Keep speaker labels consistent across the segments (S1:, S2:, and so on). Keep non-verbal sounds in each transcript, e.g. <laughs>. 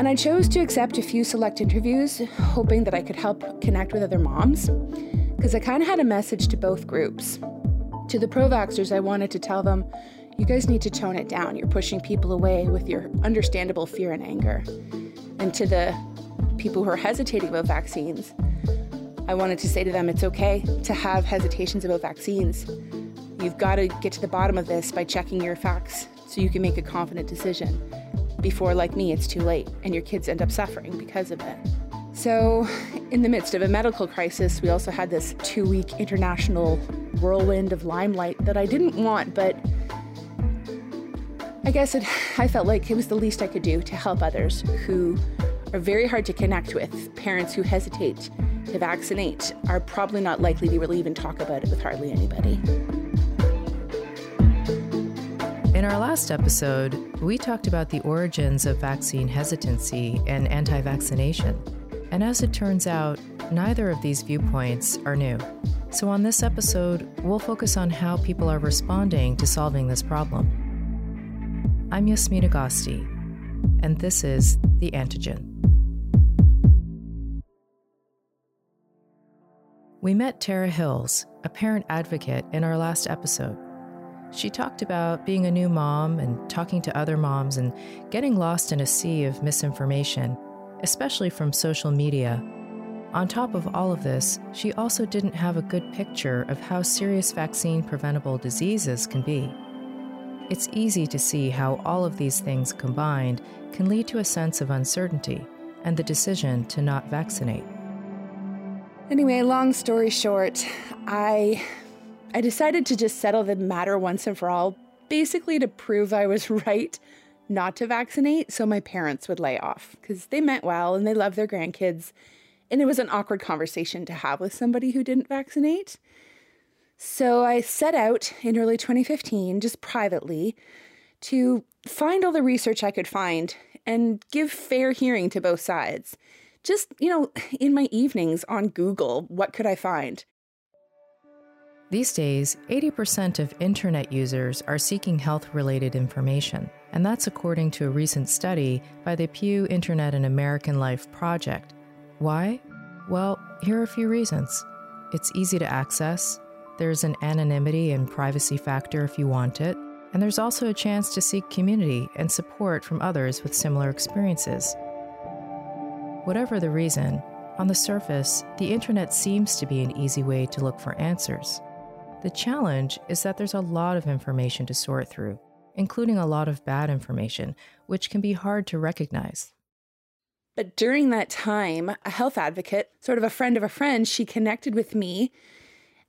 S1: And I chose to accept a few select interviews, hoping that I could help connect with other moms, because I kind of had a message to both groups. To the pro vaxxers, I wanted to tell them, you guys need to tone it down. You're pushing people away with your understandable fear and anger. And to the people who are hesitating about vaccines, I wanted to say to them it's okay to have hesitations about vaccines. You've got to get to the bottom of this by checking your facts so you can make a confident decision before, like me, it's too late and your kids end up suffering because of it. So, in the midst of a medical crisis, we also had this two week international whirlwind of limelight that I didn't want, but I guess it, I felt like it was the least I could do to help others who are very hard to connect with. Parents who hesitate to vaccinate are probably not likely to really even talk about it with hardly anybody.
S2: In our last episode, we talked about the origins of vaccine hesitancy and anti vaccination. And as it turns out, neither of these viewpoints are new. So, on this episode, we'll focus on how people are responding to solving this problem. I'm Yasmeen Agosti, and this is The Antigen. We met Tara Hills, a parent advocate, in our last episode. She talked about being a new mom and talking to other moms and getting lost in a sea of misinformation, especially from social media. On top of all of this, she also didn't have a good picture of how serious vaccine preventable diseases can be. It's easy to see how all of these things combined can lead to a sense of uncertainty and the decision to not vaccinate.
S1: Anyway, long story short, I I decided to just settle the matter once and for all, basically to prove I was <laughs> right not to vaccinate so my parents would lay off because they meant well and they love their grandkids. And it was an awkward conversation to have with somebody who didn't vaccinate. So I set out in early 2015, just privately, to find all the research I could find and give fair hearing to both sides just, you know, in my evenings on Google, what could I find?
S2: These days, 80% of internet users are seeking health related information, and that's according to a recent study by the Pew Internet and American Life Project. Why? Well, here are a few reasons. It's easy to access, there's an anonymity and privacy factor if you want it, and there's also a chance to seek community and support from others with similar experiences. Whatever the reason, on the surface, the internet seems to be an easy way to look for answers. The challenge is that there's a lot of information to sort through, including a lot of bad information, which can be hard to recognize.
S1: But during that time, a health advocate, sort of a friend of a friend, she connected with me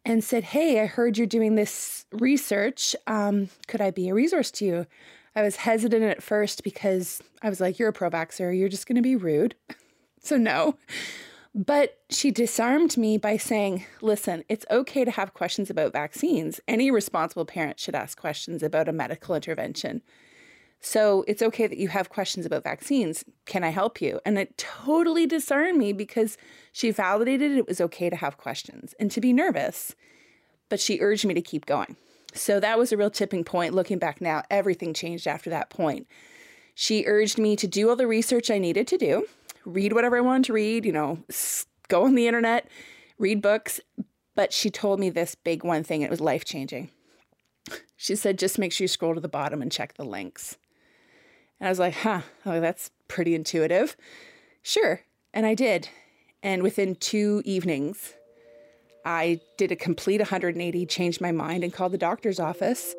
S1: and said, Hey, I heard you're doing this research. Um, could I be a resource to you? I was hesitant at first because I was like, You're a pro vaxxer, you're just going to be rude. <laughs> So, no. But she disarmed me by saying, listen, it's okay to have questions about vaccines. Any responsible parent should ask questions about a medical intervention. So it's okay that you have questions about vaccines. Can I help you? And it totally disarmed me because she validated it was okay to have questions and to be nervous. But she urged me to keep going. So that was a real tipping point. Looking back now, everything changed after that point. She urged me to do all the research I needed to do read whatever I wanted to read, you know, go on the internet, read books. But she told me this big one thing, it was life changing. She said, just make sure you scroll to the bottom and check the links. And I was like, huh, oh, that's pretty intuitive. Sure. And I did. And within two evenings, I did a complete 180, changed my mind, and called the doctor's office.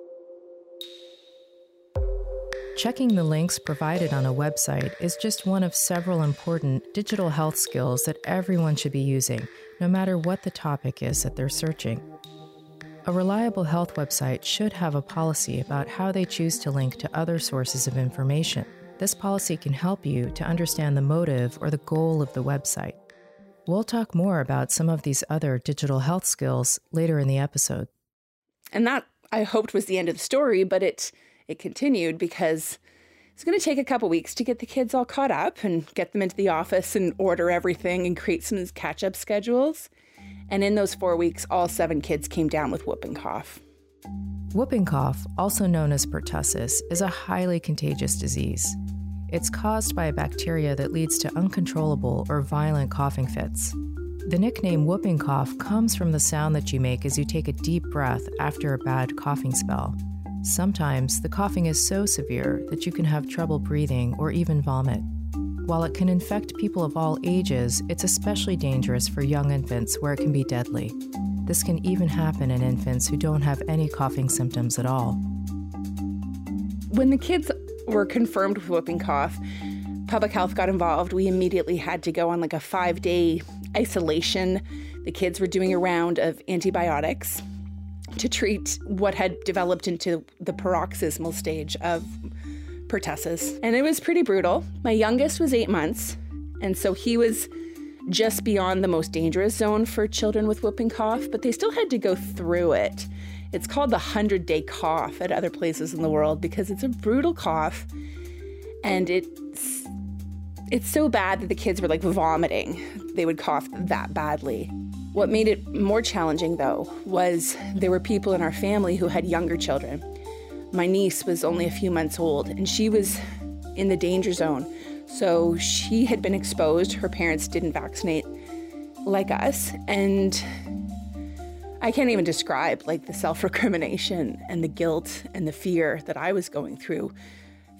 S2: Checking the links provided on a website is just one of several important digital health skills that everyone should be using, no matter what the topic is that they're searching. A reliable health website should have a policy about how they choose to link to other sources of information. This policy can help you to understand the motive or the goal of the website. We'll talk more about some of these other digital health skills later in the episode.
S1: And that I hoped was the end of the story, but it it continued because it's going to take a couple weeks to get the kids all caught up and get them into the office and order everything and create some catch up schedules. And in those four weeks, all seven kids came down with whooping cough.
S2: Whooping cough, also known as pertussis, is a highly contagious disease. It's caused by a bacteria that leads to uncontrollable or violent coughing fits. The nickname whooping cough comes from the sound that you make as you take a deep breath after a bad coughing spell. Sometimes the coughing is so severe that you can have trouble breathing or even vomit. While it can infect people of all ages, it's especially dangerous for young infants where it can be deadly. This can even happen in infants who don't have any coughing symptoms at all.
S1: When the kids were confirmed with whooping cough, public health got involved. We immediately had to go on like a five day isolation. The kids were doing a round of antibiotics to treat what had developed into the paroxysmal stage of pertussis. And it was pretty brutal. My youngest was eight months, and so he was just beyond the most dangerous zone for children with whooping cough, but they still had to go through it. It's called the 100 day cough at other places in the world because it's a brutal cough and it's it's so bad that the kids were like vomiting. They would cough that badly. What made it more challenging, though, was there were people in our family who had younger children. My niece was only a few months old, and she was in the danger zone. So she had been exposed. Her parents didn't vaccinate like us. And I can't even describe like the self recrimination and the guilt and the fear that I was going through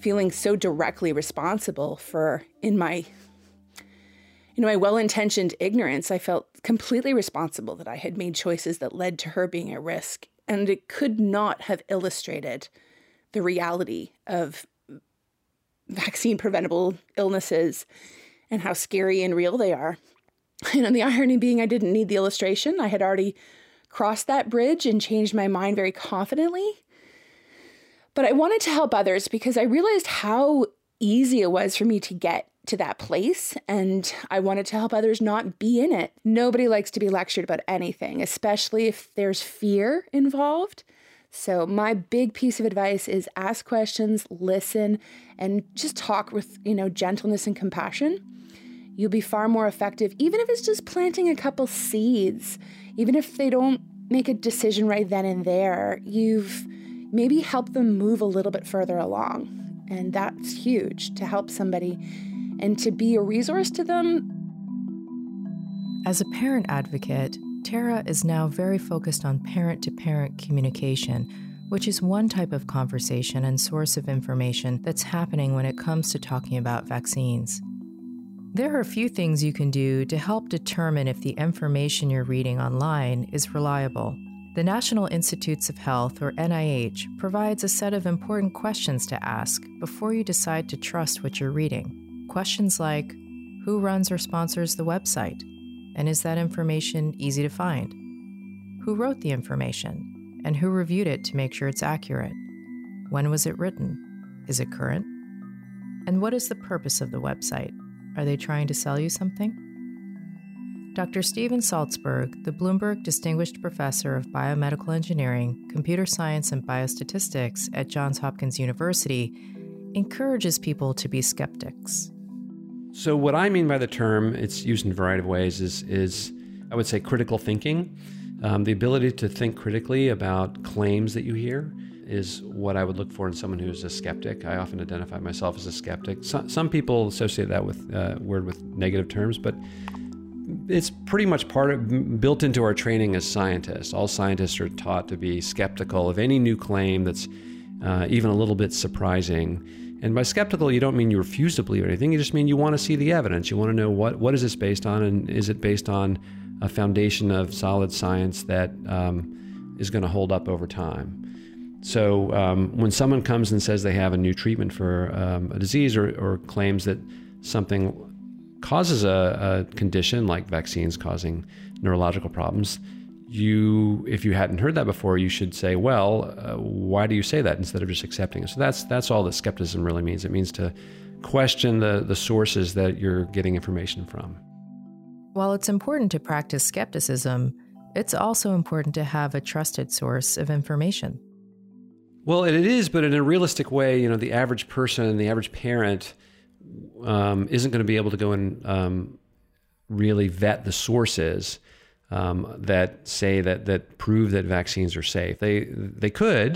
S1: feeling so directly responsible for in my you know my well-intentioned ignorance i felt completely responsible that i had made choices that led to her being at risk and it could not have illustrated the reality of vaccine preventable illnesses and how scary and real they are. You know the irony being i didn't need the illustration. I had already crossed that bridge and changed my mind very confidently. But I wanted to help others because I realized how easy it was for me to get to that place and I wanted to help others not be in it. Nobody likes to be lectured about anything, especially if there's fear involved. So, my big piece of advice is ask questions, listen, and just talk with, you know, gentleness and compassion. You'll be far more effective, even if it's just planting a couple seeds, even if they don't make a decision right then and there. You've maybe helped them move a little bit further along. And that's huge to help somebody and to be a resource to them.
S2: As a parent advocate, Tara is now very focused on parent to parent communication, which is one type of conversation and source of information that's happening when it comes to talking about vaccines. There are a few things you can do to help determine if the information you're reading online is reliable. The National Institutes of Health, or NIH, provides a set of important questions to ask before you decide to trust what you're reading. Questions like Who runs or sponsors the website? And is that information easy to find? Who wrote the information? And who reviewed it to make sure it's accurate? When was it written? Is it current? And what is the purpose of the website? Are they trying to sell you something? Dr. Steven Salzberg, the Bloomberg Distinguished Professor of Biomedical Engineering, Computer Science, and Biostatistics at Johns Hopkins University, encourages people to be skeptics.
S3: So, what I mean by the term, it's used in a variety of ways, is, is I would say critical thinking. Um, the ability to think critically about claims that you hear is what I would look for in someone who is a skeptic. I often identify myself as a skeptic. So, some people associate that with uh, word with negative terms, but it's pretty much part of built into our training as scientists. All scientists are taught to be skeptical of any new claim that's uh, even a little bit surprising. And by skeptical, you don't mean you refuse to believe anything. You just mean you want to see the evidence. You want to know what what is this based on, and is it based on a foundation of solid science that um, is going to hold up over time. So um, when someone comes and says they have a new treatment for um, a disease or, or claims that something causes a, a condition like vaccines causing neurological problems, you if you hadn't heard that before you should say well uh, why do you say that instead of just accepting it? So that's that's all that skepticism really means. It means to question the the sources that you're getting information from.
S2: While it's important to practice skepticism it's also important to have a trusted source of information.
S3: Well it is but in a realistic way you know the average person the average parent um, isn't going to be able to go and um, really vet the sources um, that say that that prove that vaccines are safe. They they could,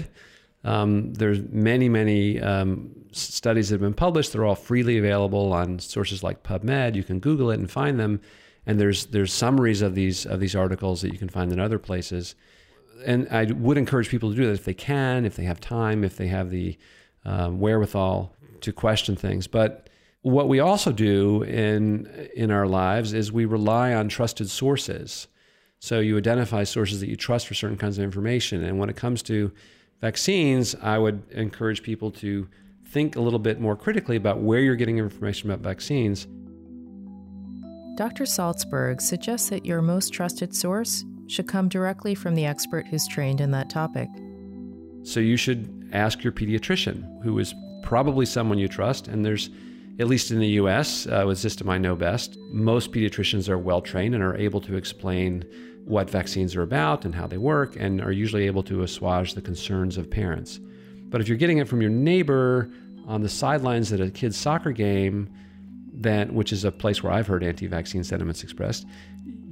S3: Um, there's many, many um, studies that have been published. They're all freely available on sources like PubMed. You can Google it and find them. And there's there's summaries of these of these articles that you can find in other places. And I would encourage people to do that if they can, if they have time, if they have the um, wherewithal to question things. But what we also do in in our lives is we rely on trusted sources. So you identify sources that you trust for certain kinds of information. And when it comes to vaccines, I would encourage people to think a little bit more critically about where you're getting information about vaccines.
S2: Dr. Salzberg suggests that your most trusted source should come directly from the expert who's trained in that topic.
S3: So you should ask your pediatrician, who is probably someone you trust. And there's, at least in the US, uh, with System I Know Best, most pediatricians are well trained and are able to explain what vaccines are about and how they work and are usually able to assuage the concerns of parents. But if you're getting it from your neighbor on the sidelines at a kid's soccer game, then which is a place where I've heard anti-vaccine sentiments expressed,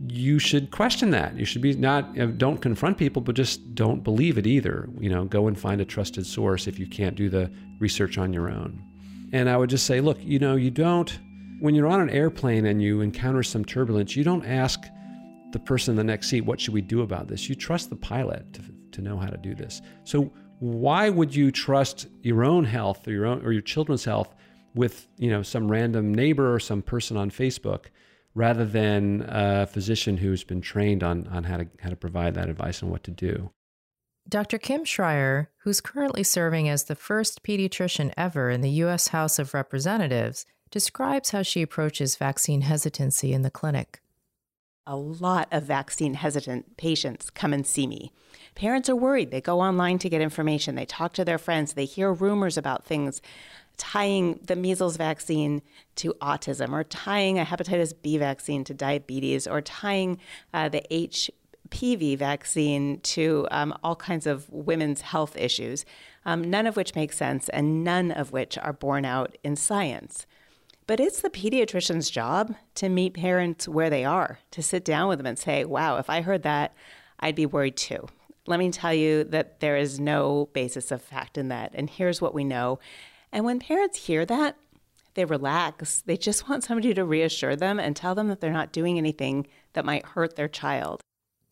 S3: you should question that. You should be not don't confront people, but just don't believe it either. You know, go and find a trusted source if you can't do the research on your own. And I would just say, look, you know, you don't when you're on an airplane and you encounter some turbulence, you don't ask the person in the next seat, what should we do about this? You trust the pilot to, to know how to do this. So why would you trust your own health or your own or your children's health with you know some random neighbor or some person on Facebook rather than a physician who's been trained on on how to how to provide that advice and what to do?
S2: Dr. Kim Schrier, who's currently serving as the first pediatrician ever in the U.S. House of Representatives, describes how she approaches vaccine hesitancy in the clinic
S4: a lot of vaccine hesitant patients come and see me. Parents are worried. They go online to get information, they talk to their friends, they hear rumors about things tying the measles vaccine to autism, or tying a hepatitis B vaccine to diabetes, or tying uh, the HPV vaccine to um, all kinds of women's health issues, um, none of which make sense and none of which are borne out in science. But it's the pediatrician's job to meet parents where they are, to sit down with them and say, wow, if I heard that, I'd be worried too. Let me tell you that there is no basis of fact in that. And here's what we know. And when parents hear that, they relax. They just want somebody to reassure them and tell them that they're not doing anything that might hurt their child.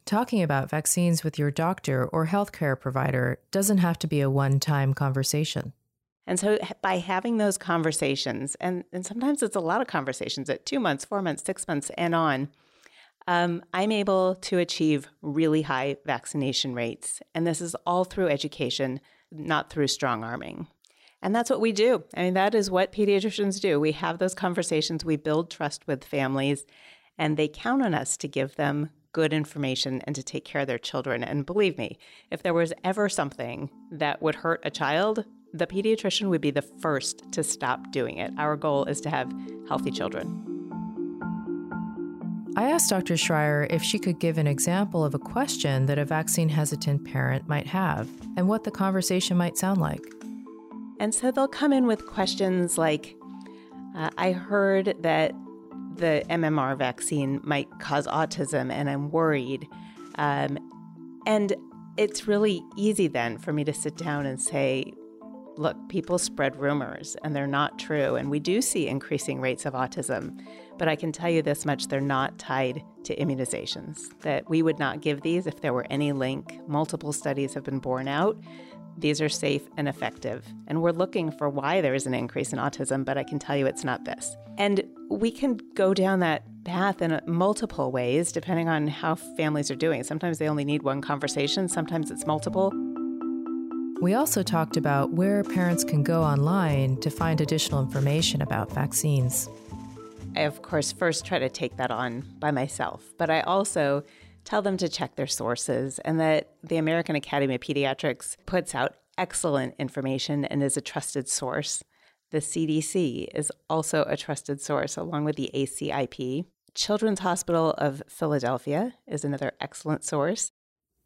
S2: Talking about vaccines with your doctor or healthcare provider doesn't have to be a one time conversation.
S4: And so by having those conversations, and, and sometimes it's a lot of conversations at two months, four months, six months, and on, um, I'm able to achieve really high vaccination rates. And this is all through education, not through strong arming. And that's what we do. I mean, that is what pediatricians do. We have those conversations, we build trust with families, and they count on us to give them good information and to take care of their children. And believe me, if there was ever something that would hurt a child, the pediatrician would be the first to stop doing it. Our goal is to have healthy children.
S2: I asked Dr. Schrier if she could give an example of a question that a vaccine hesitant parent might have and what the conversation might sound like.
S4: And so they'll come in with questions like uh, I heard that the MMR vaccine might cause autism and I'm worried. Um, and it's really easy then for me to sit down and say, look, people spread rumors and they're not true. And we do see increasing rates of autism. But I can tell you this much they're not tied to immunizations, that we would not give these if there were any link. Multiple studies have been borne out. These are safe and effective. And we're looking for why there is an increase in autism, but I can tell you it's not this. And we can go down that path in uh, multiple ways depending on how families are doing. Sometimes they only need one conversation, sometimes it's multiple.
S2: We also talked about where parents can go online to find additional information about vaccines.
S4: I, of course, first try to take that on by myself, but I also tell them to check their sources and that the American Academy of Pediatrics puts out excellent information and is a trusted source. The CDC is also a trusted source, along with the ACIP. Children's Hospital of Philadelphia is another excellent source.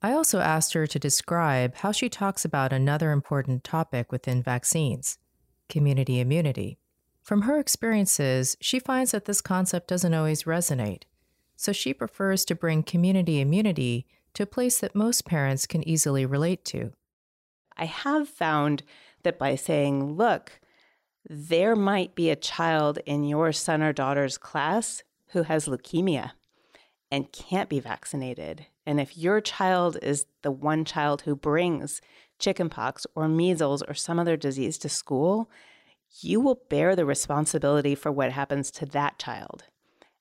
S2: I also asked her to describe how she talks about another important topic within vaccines community immunity. From her experiences, she finds that this concept doesn't always resonate, so she prefers to bring community immunity to a place that most parents can easily relate to.
S4: I have found that by saying, look, there might be a child in your son or daughter's class who has leukemia and can't be vaccinated. And if your child is the one child who brings chickenpox or measles or some other disease to school, you will bear the responsibility for what happens to that child.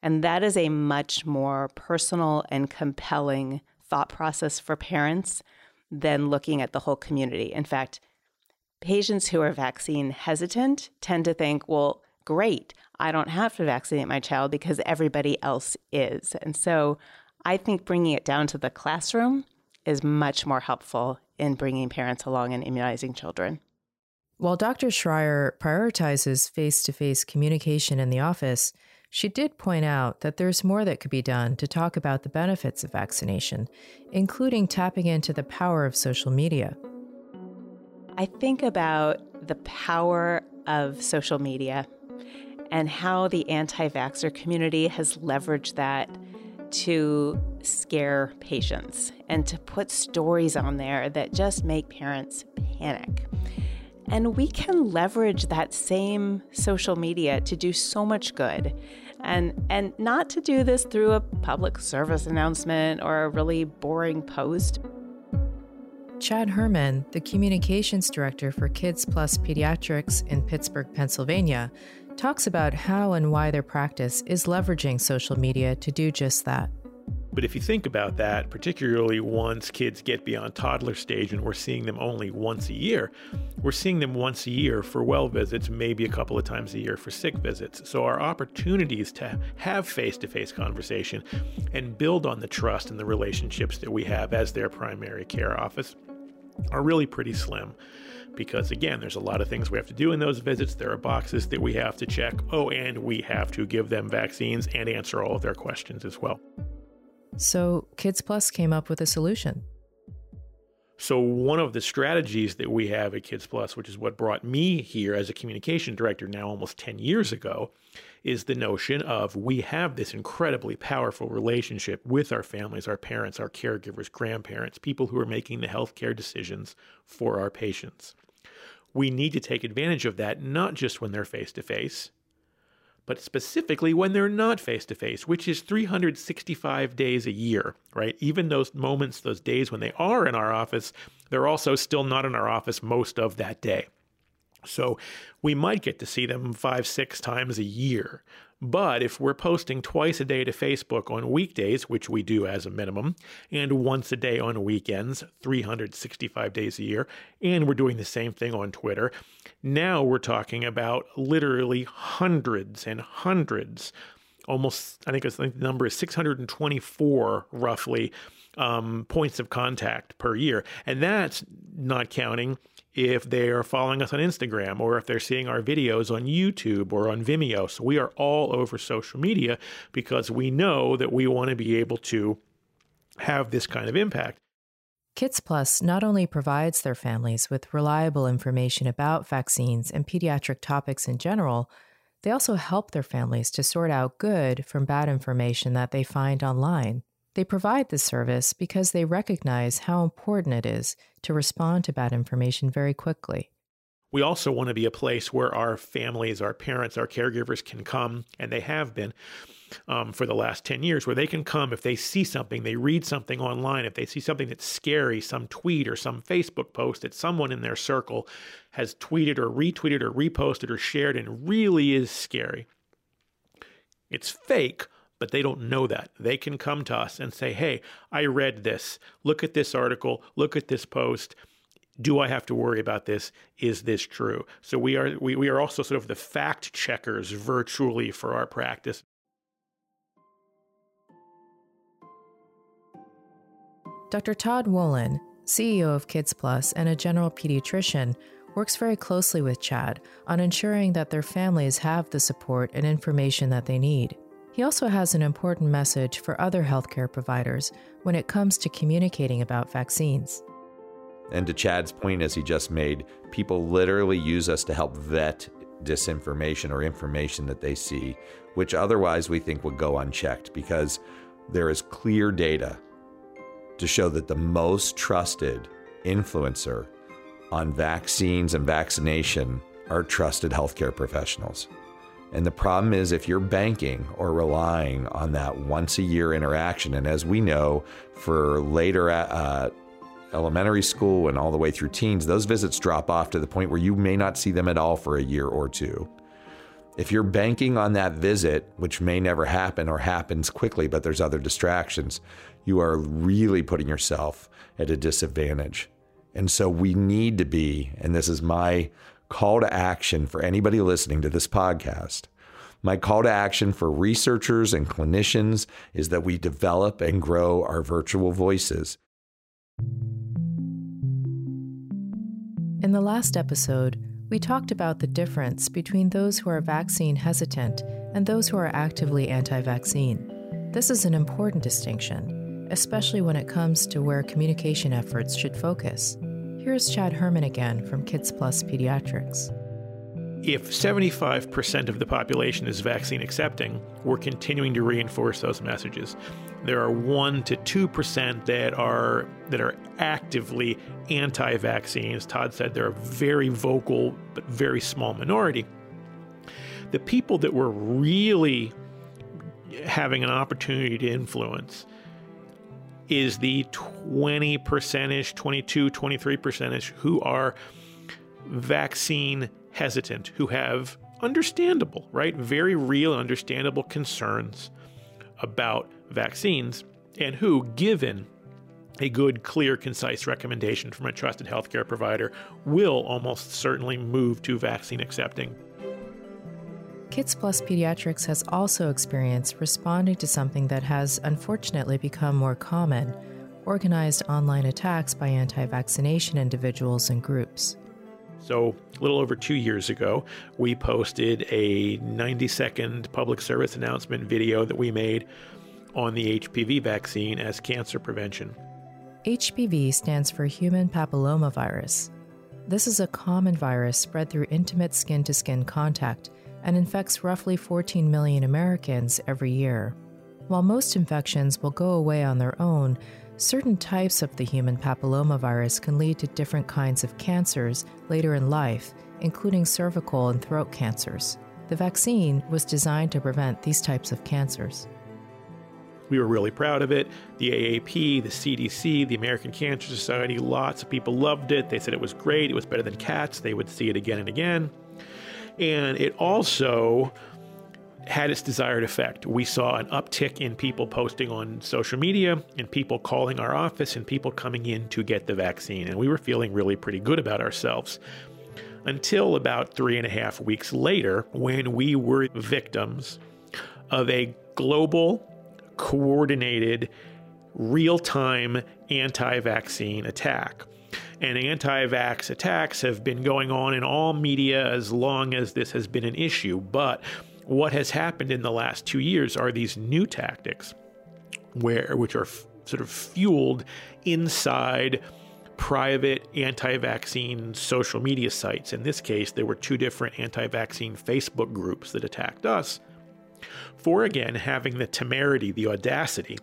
S4: And that is a much more personal and compelling thought process for parents than looking at the whole community. In fact, patients who are vaccine hesitant tend to think, well, great, I don't have to vaccinate my child because everybody else is. And so I think bringing it down to the classroom is much more helpful in bringing parents along and immunizing children.
S2: While Dr. Schrier prioritizes face to face communication in the office, she did point out that there's more that could be done to talk about the benefits of vaccination, including tapping into the power of social media.
S4: I think about the power of social media and how the anti vaxxer community has leveraged that to scare patients and to put stories on there that just make parents panic. And we can leverage that same social media to do so much good. And, and not to do this through a public service announcement or a really boring post.
S2: Chad Hermann, the communications director for Kids Plus Pediatrics in Pittsburgh, Pennsylvania, talks about how and why their practice is leveraging social media to do just that.
S5: But if you think about that, particularly once kids get beyond toddler stage and we're seeing them only once a year, we're seeing them once a year for well visits, maybe a couple of times a year for sick visits. So our opportunities to have face to face conversation and build on the trust and the relationships that we have as their primary care office are really pretty slim because again, there's a lot of things we have to do in those visits. There are boxes that we have to check. Oh, and we have to give them vaccines and answer all of their questions as well.
S2: So Kids Plus came up with a solution.
S5: So, one of the strategies that we have at Kids Plus, which is what brought me here as a communication director now almost 10 years ago, is the notion of we have this incredibly powerful relationship with our families, our parents, our caregivers, grandparents, people who are making the healthcare decisions for our patients. We need to take advantage of that, not just when they're face to face, but specifically when they're not face to face, which is 365 days a year, right? Even those moments, those days when they are in our office, they're also still not in our office most of that day. So we might get to see them five, six times a year. But if we're posting twice a day to Facebook on weekdays, which we do as a minimum, and once a day on weekends, 365 days a year, and we're doing the same thing on Twitter, now we're talking about literally hundreds and hundreds, almost, I think, I think the number is 624 roughly um, points of contact per year. And that's not counting if they are following us on Instagram or if they're seeing our videos on YouTube or on Vimeo. So we are all over social media because we know that we want to be able to have this kind of impact.
S2: Kids Plus not only provides their families with reliable information about vaccines and pediatric topics in general, they also help their families to sort out good from bad information that they find online. They provide this service because they recognize how important it is to respond to bad information very quickly.
S5: We also want to be a place where our families, our parents, our caregivers can come, and they have been um, for the last 10 years, where they can come if they see something, they read something online, if they see something that's scary, some tweet or some Facebook post that someone in their circle has tweeted or retweeted or reposted or shared and really is scary. It's fake, but they don't know that. They can come to us and say, Hey, I read this. Look at this article. Look at this post. Do I have to worry about this? Is this true? So we are we, we are also sort of the fact checkers virtually for our practice.
S2: Dr. Todd Wolynn, CEO of Kids Plus and a general pediatrician, works very closely with Chad on ensuring that their families have the support and information that they need. He also has an important message for other healthcare providers when it comes to communicating about vaccines.
S6: And to Chad's point, as he just made, people literally use us to help vet disinformation or information that they see, which otherwise we think would go unchecked because there is clear data to show that the most trusted influencer on vaccines and vaccination are trusted healthcare professionals. And the problem is if you're banking or relying on that once a year interaction, and as we know, for later uh, elementary school and all the way through teens, those visits drop off to the point where you may not see them at all for a year or two. If you're banking on that visit, which may never happen or happens quickly, but there's other distractions, you are really putting yourself at a disadvantage. And so we need to be, and this is my call to action for anybody listening to this podcast. My call to action for researchers and clinicians is that we develop and grow our virtual voices.
S2: In the last episode, we talked about the difference between those who are vaccine hesitant and those who are actively anti vaccine. This is an important distinction, especially when it comes to where communication efforts should focus. Here's Chad Hermann again from Kids Plus Pediatrics.
S5: If 75% of the population is vaccine accepting, we're continuing to reinforce those messages. There are 1 to 2% that are that are actively anti-vaccine. As Todd said, they're a very vocal but very small minority. The people that were really having an opportunity to influence is the 20 percentage, 22, 23 percentage who are vaccine hesitant, who have understandable, right? Very real, understandable concerns about vaccines, and who, given a good, clear, concise recommendation from a trusted healthcare provider, will almost certainly move to vaccine accepting.
S2: Kids Plus Pediatrics has also experienced responding to something that has unfortunately become more common organized online attacks by anti vaccination individuals and groups.
S5: So, a little over two years ago, we posted a 90 second public service announcement video that we made on the HPV vaccine as cancer prevention.
S2: HPV stands for human papillomavirus. This is a common virus spread through intimate skin to skin contact and infects roughly 14 million Americans every year. While most infections will go away on their own, certain types of the human papillomavirus can lead to different kinds of cancers later in life, including cervical and throat cancers. The vaccine was designed to prevent these types of cancers.
S5: We were really proud of it. The AAP, the CDC, the American Cancer Society, lots of people loved it. They said it was great, it was better than cats. They would see it again and again. And it also had its desired effect. We saw an uptick in people posting on social media and people calling our office and people coming in to get the vaccine. And we were feeling really pretty good about ourselves until about three and a half weeks later when we were victims of a global, coordinated, real time anti vaccine attack and anti vax attacks have been going on in all media as long as this has been an issue. But what has happened in the last two years are these new tactics, where which are f- sort of fueled inside private anti vaccine social media sites. In this case, there were two different anti vaccine Facebook groups that attacked us for again having the temerity, the audacity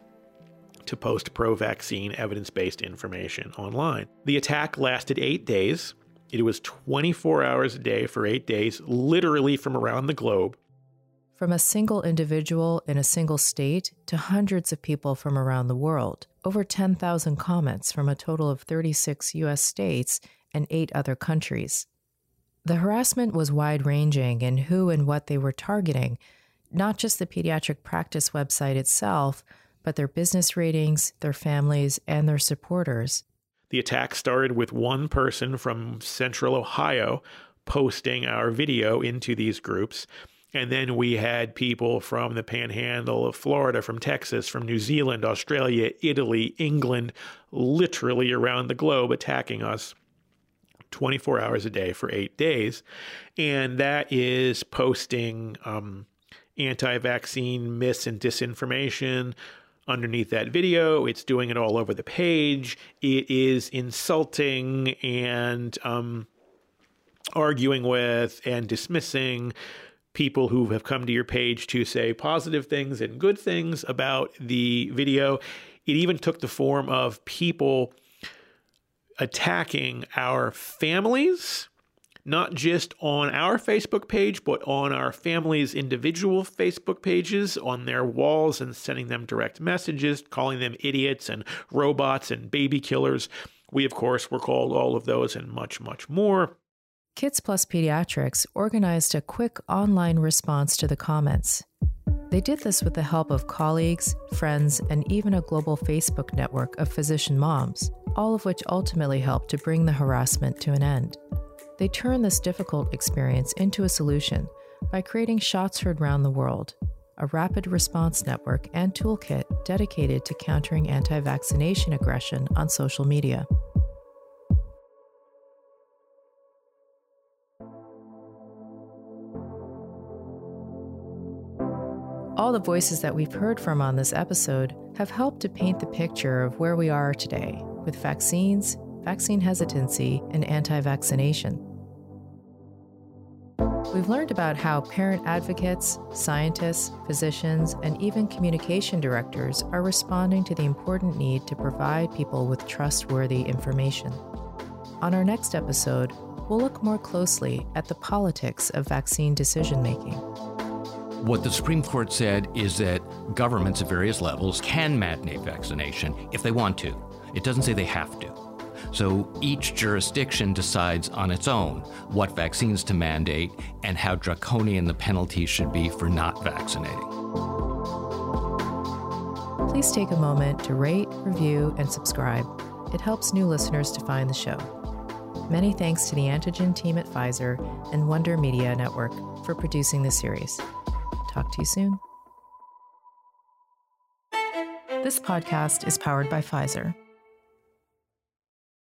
S5: to post pro vaccine evidence based information online. The attack lasted eight days. It was 24 hours a day for eight days, literally from around the globe.
S2: From a single individual in a single state to hundreds of people from around the world, over 10,000 comments from a total of 36 US states and eight other countries. The harassment was wide ranging in who and what they were targeting, not just the pediatric practice website itself, but their business ratings, their families, and their supporters.
S5: The attack started with one person from central Ohio posting our video into these groups. And then we had people from the panhandle of Florida, from Texas, from New Zealand, Australia, Italy, England, literally around the globe attacking us 24 hours a day for eight days. And that is posting um, anti vaccine myths and disinformation, underneath that video. It's doing it all over the page. It is insulting and um, arguing with and dismissing people who have come to your page to say positive things and good things about the video. It even took the form of people attacking our families, not just on our Facebook page, but on our family's individual Facebook pages, on their walls, and sending them direct messages, calling them idiots and robots and baby killers. We, of course, were called all of those and much, much more.
S2: Kids Plus Pediatrics organized a quick online response to the comments. They did this with the help of colleagues, friends, and even a global Facebook network of physician moms, all of which ultimately helped to bring the harassment to an end. They turn this difficult experience into a solution by creating Shots Heard Round the World, a rapid response network and toolkit dedicated to countering anti vaccination aggression on social media. All the voices that we've heard from on this episode have helped to paint the picture of where we are today with vaccines, vaccine hesitancy, and anti vaccination. We've learned about how parent advocates, scientists, physicians, and even communication directors are responding to the important need to provide people with trustworthy information. On our next episode, we'll look more closely at the politics of vaccine decision making.
S7: What the Supreme Court said is that governments at various levels can mandate vaccination if they want to. It doesn't say they have to. So each jurisdiction decides on its own what vaccines to mandate and how draconian the penalties should be for not vaccinating.
S2: Please take a moment to rate, review, and subscribe. It helps new listeners to find the show. Many thanks to the Antigen team at Pfizer and Wonder Media Network for producing this series. Talk to you soon. This podcast is powered by Pfizer.